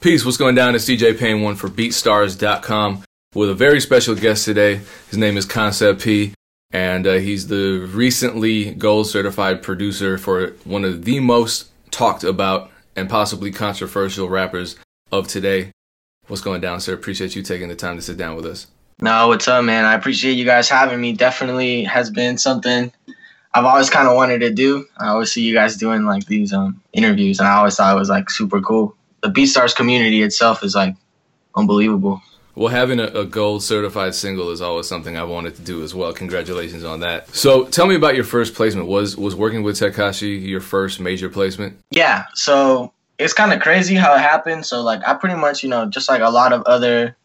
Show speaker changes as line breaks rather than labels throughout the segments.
Peace, what's going down? It's DJ Pain one for BeatStars.com with a very special guest today. His name is Koncept P, and uh, he's the recently gold certified producer for one of the most talked about and possibly controversial rappers of today. What's going down, sir? Appreciate you taking the time to sit down with us.
No, what's up, man? I appreciate you guys having me. Definitely has been something I've always kind of wanted to do. I always see you guys doing like these um, interviews, and I always thought it was like super cool the BeatStars community itself is like unbelievable.
Well, having a, a, gold certified single is always something I wanted to do as well. Congratulations on that. So, tell me about your first placement. Was was working with Tekashi your first major placement?
Yeah. So it's kind of crazy how it happened. So, like, I pretty much, you know, just like a lot of other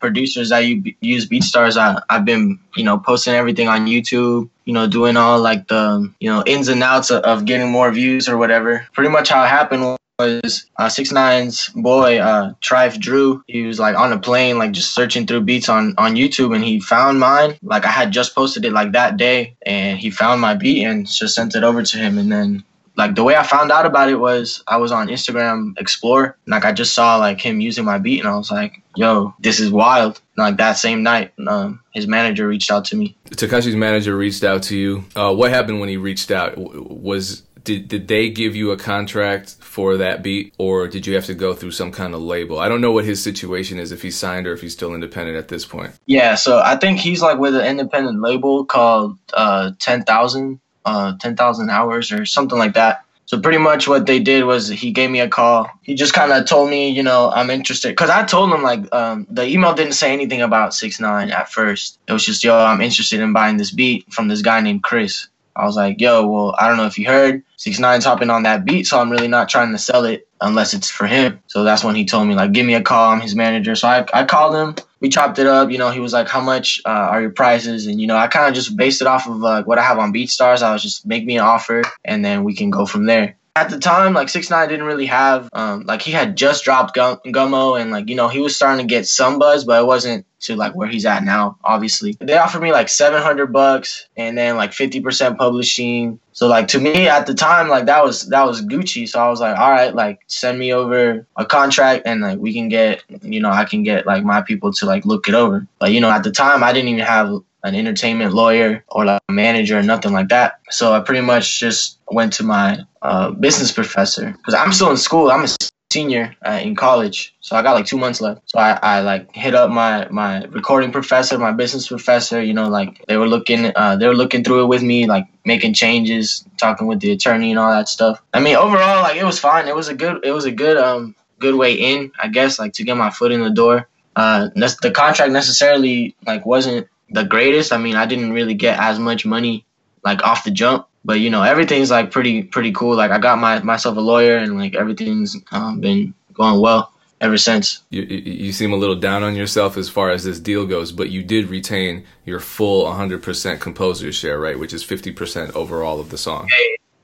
producers that you use BeatStars, I I've been, you know, posting everything on YouTube. You know, doing all like the, you know, ins and outs of, of getting more views or whatever. Pretty much how it happened was uh, six nine's boy uh Trife Drew. He was like on a plane, like just searching through beats on on YouTube, and he found mine. Like I had just posted it like that day, and he found my beat and just sent it over to him. And then like the way I found out about it was I was on Instagram Explore, like I just saw like him using my beat, and I was like, "Yo, this is wild!" And, like that same night, um, his manager reached out to me.
Tekashi's manager reached out to you. Uh, what happened when he reached out? Was did did they give you a contract for that beat or did you have to go through some kind of label i don't know what his situation is if he's signed or if he's still independent at this point
yeah so i think he's like with an independent label called uh 10000 uh 10000 hours or something like that so pretty much what they did was he gave me a call. He just kind of told me, you know, I'm interested because I told him like um, the email didn't say anything about six nine at first. It was just, yo, I'm interested in buying this beat from this guy named Chris. I was like, yo, well, I don't know if you heard, Six Nine's hopping on that beat, so I'm really not trying to sell it unless it's for him. So that's when he told me, like, give me a call. I'm his manager. So I, I called him. We chopped it up. You know, he was like, how much uh, are your prices? And, you know, I kind of just based it off of like what I have on BeatStars. I was just make me an offer and then we can go from there at the time, like six nine didn't really have um like he had just dropped Gum- Gummo and like you know he was starting to get some buzz, but it wasn't to like where he's at now. Obviously, they offered me like seven hundred bucks and then like fifty percent publishing. So like to me at the time, like that was that was Gucci. So I was like, all right, like send me over a contract and like we can get you know I can get like my people to like look it over. But you know at the time I didn't even have an entertainment lawyer or like a manager or nothing like that. So I pretty much just went to my uh, business professor because I'm still in school. I'm a senior uh, in college, so I got like two months left. So I, I like hit up my my recording professor, my business professor. You know, like they were looking uh, they were looking through it with me, like making changes, talking with the attorney and all that stuff. I mean, overall, like it was fine. It was a good it was a good um good way in, I guess, like to get my foot in the door. Uh, the contract necessarily like wasn't the greatest. I mean, I didn't really get as much money like off the jump, but you know, everything's like pretty pretty cool. Like I got my myself a lawyer, and like everything's um, been going well ever since.
You, you seem a little down on yourself as far as this deal goes, but you did retain your full 100% composer share, right? Which is 50% overall of the song.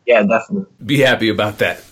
Yeah, yeah definitely.
Be happy about that.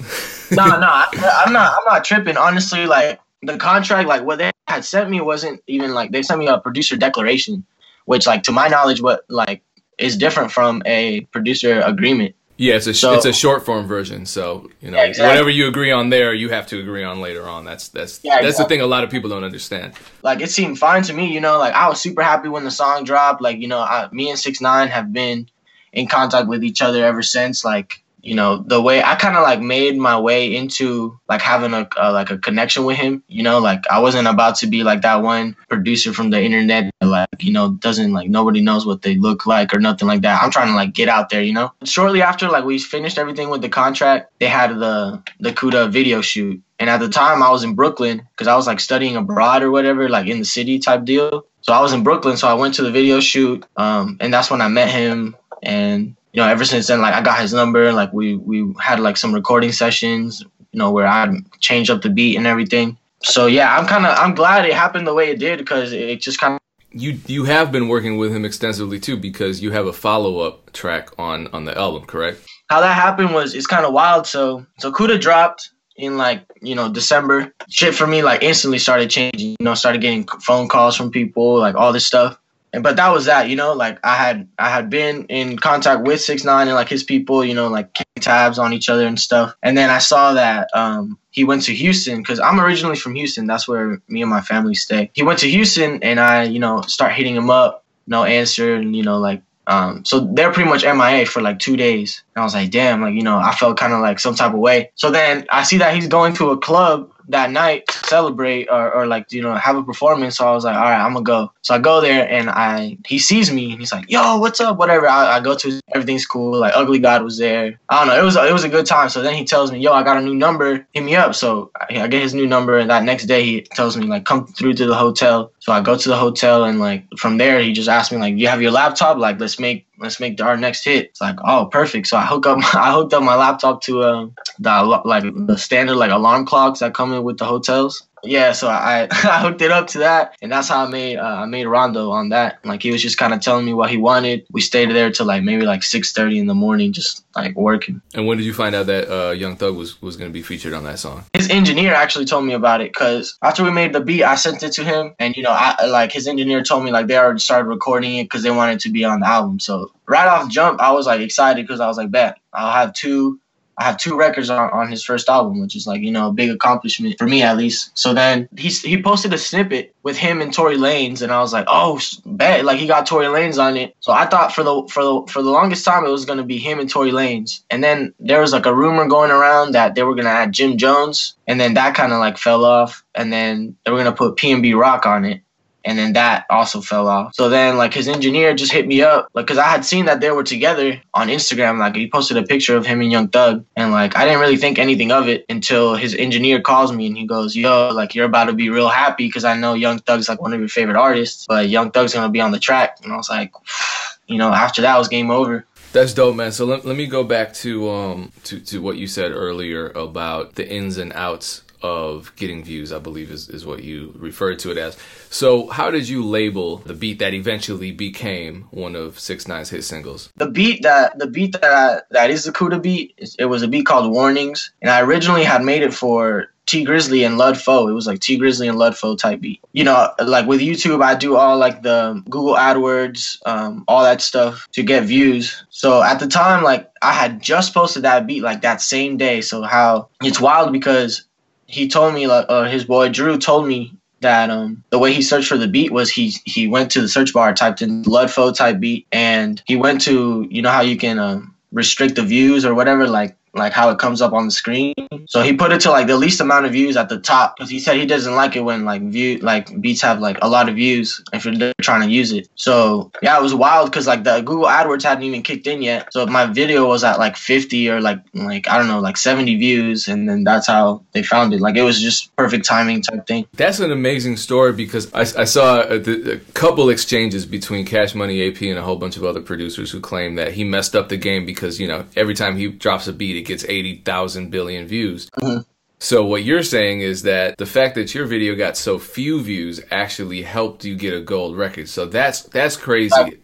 no, no, I, I'm not. I'm not tripping. Honestly, like the contract, like what they had sent me wasn't even like they sent me a producer declaration which like to my knowledge, what like is different from a producer agreement.
Yeah, it's a so, it's a short form version. So you know, yeah, exactly. whatever you agree on there, you have to agree on later on. That's that's yeah, that's exactly. the thing a lot of people don't understand.
Like it seemed fine to me. You know, like I was super happy when the song dropped. Like you know, I, me and Six Nine have been in contact with each other ever since. Like you know the way i kind of like made my way into like having a, a, like a connection with him you know like i wasn't about to be like that one producer from the internet that, like you know doesn't like nobody knows what they look like or nothing like that. I'm trying to like get out there you know? Shortly after like we finished everything with the contract they had the the Kooda video shoot. And at the time i was in brooklyn because i was like studying abroad or whatever like in the city type deal. So i was in brooklyn so i went to the video shoot um, and that's when i met him. And you know, ever since then, like I got his number. Like we we had like some recording sessions, you know, where I changed up the beat and everything. So yeah, I'm kind of I'm glad it happened the way it did because it just kind of.
You you have been working with him extensively too because you have a follow up track on on the album, correct?
How that happened was it's kind of wild. So so Kooda dropped in like you know December. Shit for me like instantly started changing. You know, started getting phone calls from people, like all this stuff. And but that was that, you know, like I had I had been in contact with six nine and like his people, you know, like tabs on each other and stuff. And then I saw that um he went to Houston because I'm originally from Houston. That's where me and my family stay. He went to Houston and I, you know, start hitting him up, no answer, and you know, like um, so they're pretty much MIA for like two days. And I was like, damn, like, you know, I felt kind of like some type of way. So then I see that he's going to a club that night celebrate or, or like you know have a performance so i was like all right i'm gonna go. So i go there and i he sees me and he's like yo what's up? Whatever. I, I go to everything's cool like ugly god was there. I don't know it was it was a good time. So then he tells me yo i got a new number hit me up. So i, I get his new number and that next day he tells me like come through to the hotel so i go to the hotel and like from there he just asked me like you have your laptop like let's make let's make our next hit. It's like, oh, perfect. So I hook up, I hooked up my laptop to um, the like the standard like alarm clocks that come in with the hotels yeah, so I I hooked it up to that, and that's how I made uh, I made Rondo on that. Like he was just kind of telling me what he wanted. We stayed there till like maybe like six thirty in the morning, just like working.
And when did you find out that uh, Young Thug was was going to be featured on that song?
His engineer actually told me about it because after we made the beat, I sent it to him, and you know, I like his engineer told me like they already started recording it because they wanted to be on the album. So right off jump, I was like excited because I was like, bet I'll have two I have two records on, on his first album, which is like, you know, a big accomplishment for me at least. So then he, he posted a snippet with him and Tory Lanez, and I was like, oh, bet, like he got Tory Lanez on it. So I thought for the for the for the longest time it was gonna be him and Tory Lanez, and then there was like a rumor going around that they were gonna add Jim Jones, and then that kind of like fell off, and then they were gonna put PNB Rock on it and then that also fell off. So then like his engineer just hit me up, like, cause I had seen that they were together on Instagram. Like he posted a picture of him and Young Thug, and like I didn't really think anything of it until his engineer calls me and he goes, "Yo, like you're about to be real happy because I know Young Thug's like one of your favorite artists, but Young Thug's gonna be on the track." And I was like, you know, after that was game over.
That's dope, man. So let, let me go back to um to, to what you said earlier about the ins and outs of getting views, I believe is, is what you referred to it as. So, how did you label the beat that eventually became one of Six Nine's hit singles?
The beat that the beat that that is the Kooda beat. It was a beat called Warnings, and I originally had made it for Tee Grizzley and Lud Foe. It was like Tee Grizzley and Lud Foe type beat. You know, like with YouTube, I do all like the Google AdWords, um, all that stuff to get views. So at the time, like I had just posted that beat like that same day. So how it's wild because he told me like uh, his boy Drew told me that um the way he searched for the beat was he he went to the search bar typed in Lud Foe type beat and he went to you know how you can um restrict the views or whatever? Like like how it comes up on the screen. So he put it to like the least amount of views at the top because he said he doesn't like it when like view like beats have like a lot of views if you're trying to use it. So yeah, it was wild because like the Google AdWords hadn't even kicked in yet. So my video was at like 50 or like like I don't know like 70 views, and then that's how they found it. Like it was just perfect timing type thing.
That's an amazing story because I, I saw uh, a, a couple exchanges between Cash Money AP and a whole bunch of other producers who claim that he messed up the game because you know every time he drops a beat gets 80,000 billion views. Mm-hmm. So what you're saying is that the fact that your video got so few views actually helped you get a gold record. So that's that's crazy.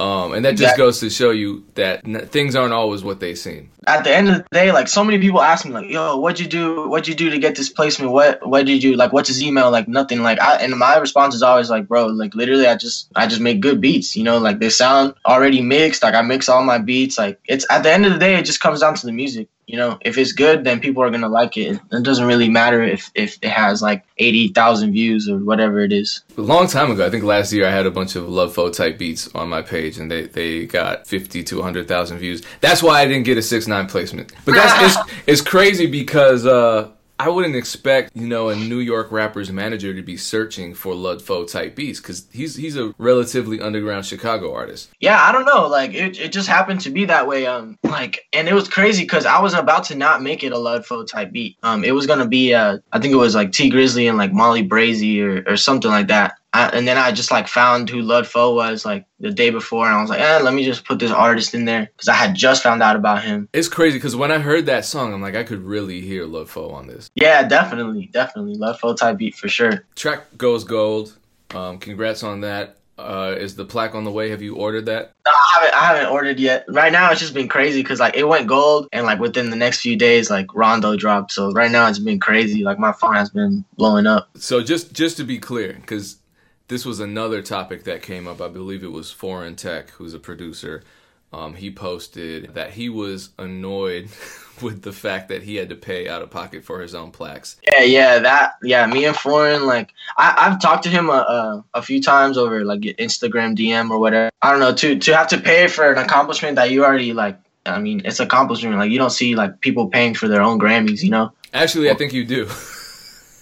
Um, and that just exactly. goes to show you that n- things aren't always what they seem.
At the end of the day, like so many people ask me, like, "Yo, what'd you do? What'd you do to get this placement? What what did you like? What's his email? Like nothing. Like I and my response is always like, bro, like literally, I just I just make good beats. You know, like they sound already mixed. Like I mix all my beats. Like it's at the end of the day, it just comes down to the music you know, if it's good, then people are gonna like it. It doesn't really matter if if it has like eighty thousand views or whatever it is.
A long time ago, I think last year I had a bunch of love Lud Foe type beats on my page, and they they got fifty to hundred thousand views. That's why I didn't get a six nine placement. But that's it's, it's crazy because uh, I wouldn't expect, you know, a New York rapper's manager to be searching for Lud Foe type beats because he's he's a relatively underground Chicago artist.
Yeah, I don't know. Like it, it just happened to be that way. Um, like, and it was crazy because I was about to not make it a Lud Foe type beat. Um, it was gonna be uh, I think it was like Tee Grizzley and like Molly Brazy or or something like that. I, and then I just like found who Lud Foe was like the day before, and I was like, eh, let me just put this artist in there because I had just found out about him.
It's crazy because when I heard that song, I'm like, I could really hear Lud Foe on this.
Yeah, definitely, definitely Lud Foe type beat for sure.
Track goes gold. Um, congrats on that. Uh, is the plaque on the way? Have you ordered that?
No, I haven't. I haven't ordered yet. Right now, it's just been crazy because like it went gold, and like within the next few days, like Rondo dropped. So right now, it's been crazy. Like my phone has been blowing up.
So just just to be clear, because this was another topic that came up. I believe it was Foreign Teck, who's a producer. Um, he posted that he was annoyed with the fact that he had to pay out of pocket for his own plaques.
Yeah, yeah, that yeah. Me and Foreign, like I, I've talked to him a, a, a few times over like Instagram DM or whatever. I don't know to to have to pay for an accomplishment that you already like. I mean, it's accomplishment. Like you don't see like people paying for their own Grammys, you know.
Actually, I think you do.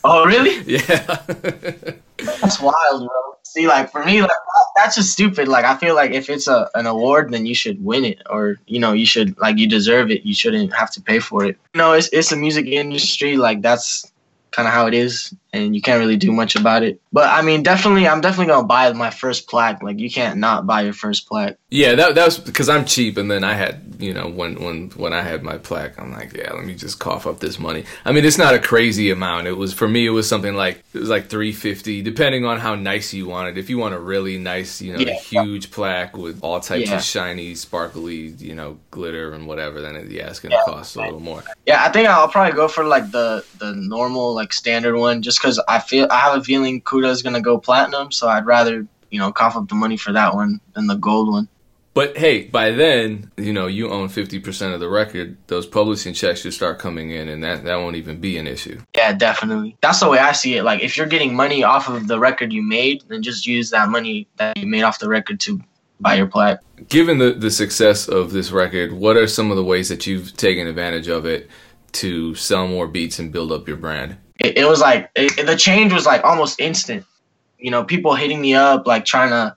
Oh, really?
Yeah.
That's wild, bro. See, like for me, like oh, that's just stupid. Like I feel like if it's a an award, then you should win it, or you know, you should like you deserve it. You shouldn't have to pay for it. You know, it's it's a music industry. Like that's kind of how it is, and you can't really do much about it. But I mean, definitely, I'm definitely gonna buy my first plaque. Like you can't not buy your first plaque.
Yeah, that that was because I'm cheap, and then I had you know when when when I had my plaque, I'm like, yeah, let me just cough up this money. I mean, it's not a crazy amount. It was for me, it was something like it was like three fifty, depending on how nice you want it. If you want a really nice, you know,
Yeah.
huge plaque with all types
Yeah.
of shiny, sparkly, you know, glitter and whatever, then yeah, it's gonna
Yeah.
cost a little more.
Yeah, I think I'll probably go for like the the normal like standard one, just because I feel I have a feeling Kooda is gonna go platinum, so I'd rather you know cough up the money for that one than the gold one.
But hey, by then, you know, you own 50% of the record. Those publishing checks should start coming in, and that, that won't even be an issue.
Yeah, definitely. That's the way I see it. Like if you're getting money off of the record you made, then just use that money that you made off the record to buy your plaque.
Given the, the success of this record, what are some of the ways that you've taken advantage of it to sell more beats and build up your brand?
It, it was like it, the change was like almost instant. You know, people hitting me up like trying to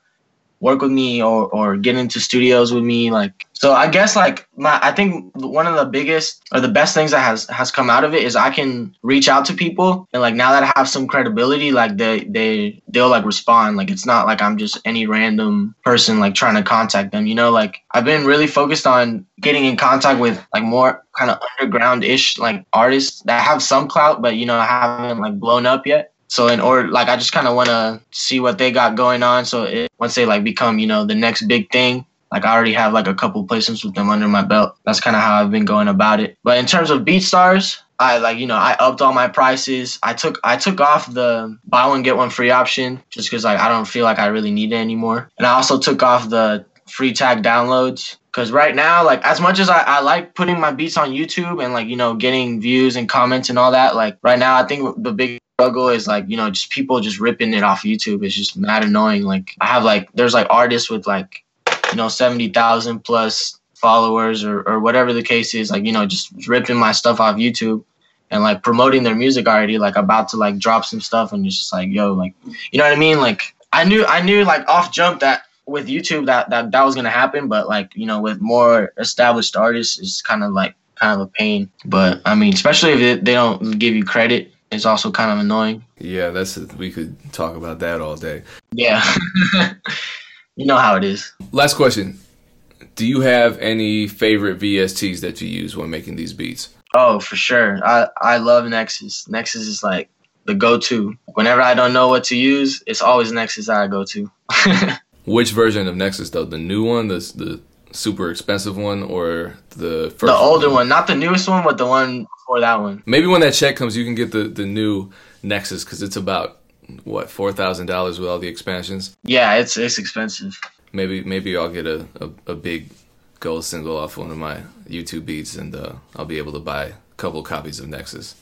work with me or or get into studios with me like so i guess like my i think one of the biggest or the best things that has has come out of it is i can reach out to people and like now that i have some credibility like they they they'll like respond. Like it's not like i'm just any random person like trying to contact them you know? Like i've been really focused on getting in contact with like more kind of underground ish like artists that have some clout but you know haven't like blown up yet so in order, like, I just kind of want to see what they got going on. So it, once they like become, you know, the next big thing, like I already have like a couple placements with them under my belt. That's kind of how I've been going about it. But in terms of BeatStars, I like, you know, I upped all my prices. I took I took off the buy one get one free option just because like I don't feel like I really need it anymore. And I also took off the free tag downloads because right now like as much as I, I like putting my beats on youtube and like you know getting views and comments and all that like right now i think the big struggle is like you know just people just ripping it off youtube. It's just mad annoying. Like i have like there's like artists with like you know 70000 plus followers or, or whatever the case is like you know just ripping my stuff off youtube and like promoting their music already like about to like drop some stuff and it's just like yo like you know what i mean? Like i knew i knew like off jump that with YouTube that that that was gonna happen, but like you know, with more established artists, it's kind of like kind of a pain. But I mean, especially if they don't give you credit, it's also kind of annoying.
Yeah, that's we could talk about that all day.
Yeah, you know how it is.
Last question: Do you have any favorite VSTs that you use when making these beats?
Oh, for sure. I I love Nexus. Nexus is like the go-to. Whenever I don't know what to use, it's always Nexus I go to.
Which version of Nexus though? The new one, the the super expensive one, or the first?
the older one, not the newest one, but the one before that one.
Maybe when that check comes, you can get the the new Nexus because it's about what four thousand dollars with all the expansions.
Yeah, it's it's expensive.
Maybe maybe I'll get a, a, a big gold single off one of my YouTube beats, and uh, I'll be able to buy a couple copies of Nexus.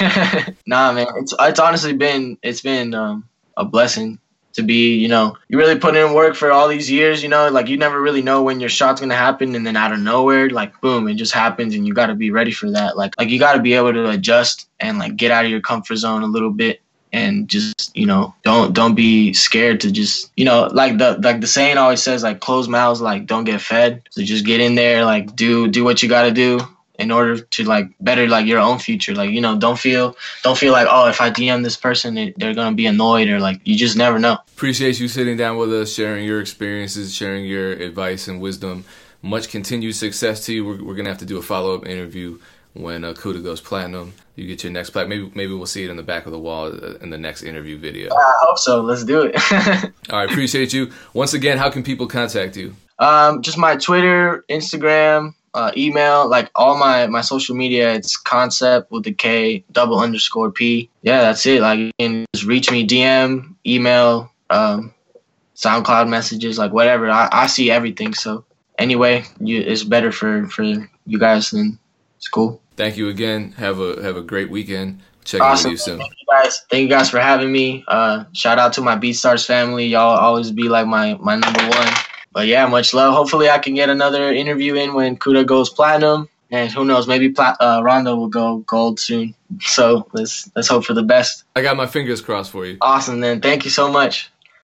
nah, man, it's it's honestly been it's been um, a blessing to be, you know, you really put in work for all these years, you know, like you never really know when your shot's gonna happen, and then out of nowhere, like boom, it just happens, and you got to be ready for that. Like like you got to be able to adjust and like get out of your comfort zone a little bit. And just you know, don't don't be scared to just you know, like the like the saying always says, like closed mouths like don't get fed. So just get in there, like do do what you got to do, in order to like better like your own future like you know don't feel don't feel like oh if i dm this person they- they're gonna be annoyed or like you just never know
Appreciate you sitting down with us, sharing your experiences, sharing your advice and wisdom. Much continued success to you. We're, we're gonna have to do a follow up interview when uh, Kooda goes platinum. You get your next plaque. Maybe maybe we'll see it in the back of the wall uh, in the next interview video.
i hope so let's do it
All right, appreciate you. Once again, how can people contact you?
um just my twitter instagram uh, email like all my my social media it's concept with the k double underscore p yeah that's it like you can just reach me dm email um, SoundCloud messages, like whatever. I, I see everything. So anyway, you, it's better for for you guys, and it's cool.
Thank you again. Have a have a great weekend. Check awesome. you soon.
Thank you guys. Thank you guys for having me. Uh, shout out to my BeatStars family. Y'all always be like my my number one. But yeah, much love. Hopefully, I can get another interview in when Kooda goes platinum, and who knows, maybe Pla- uh, Rondo will go gold soon. So let's let's hope for the best.
I got my fingers crossed for you.
Awesome, then. Thank you so much.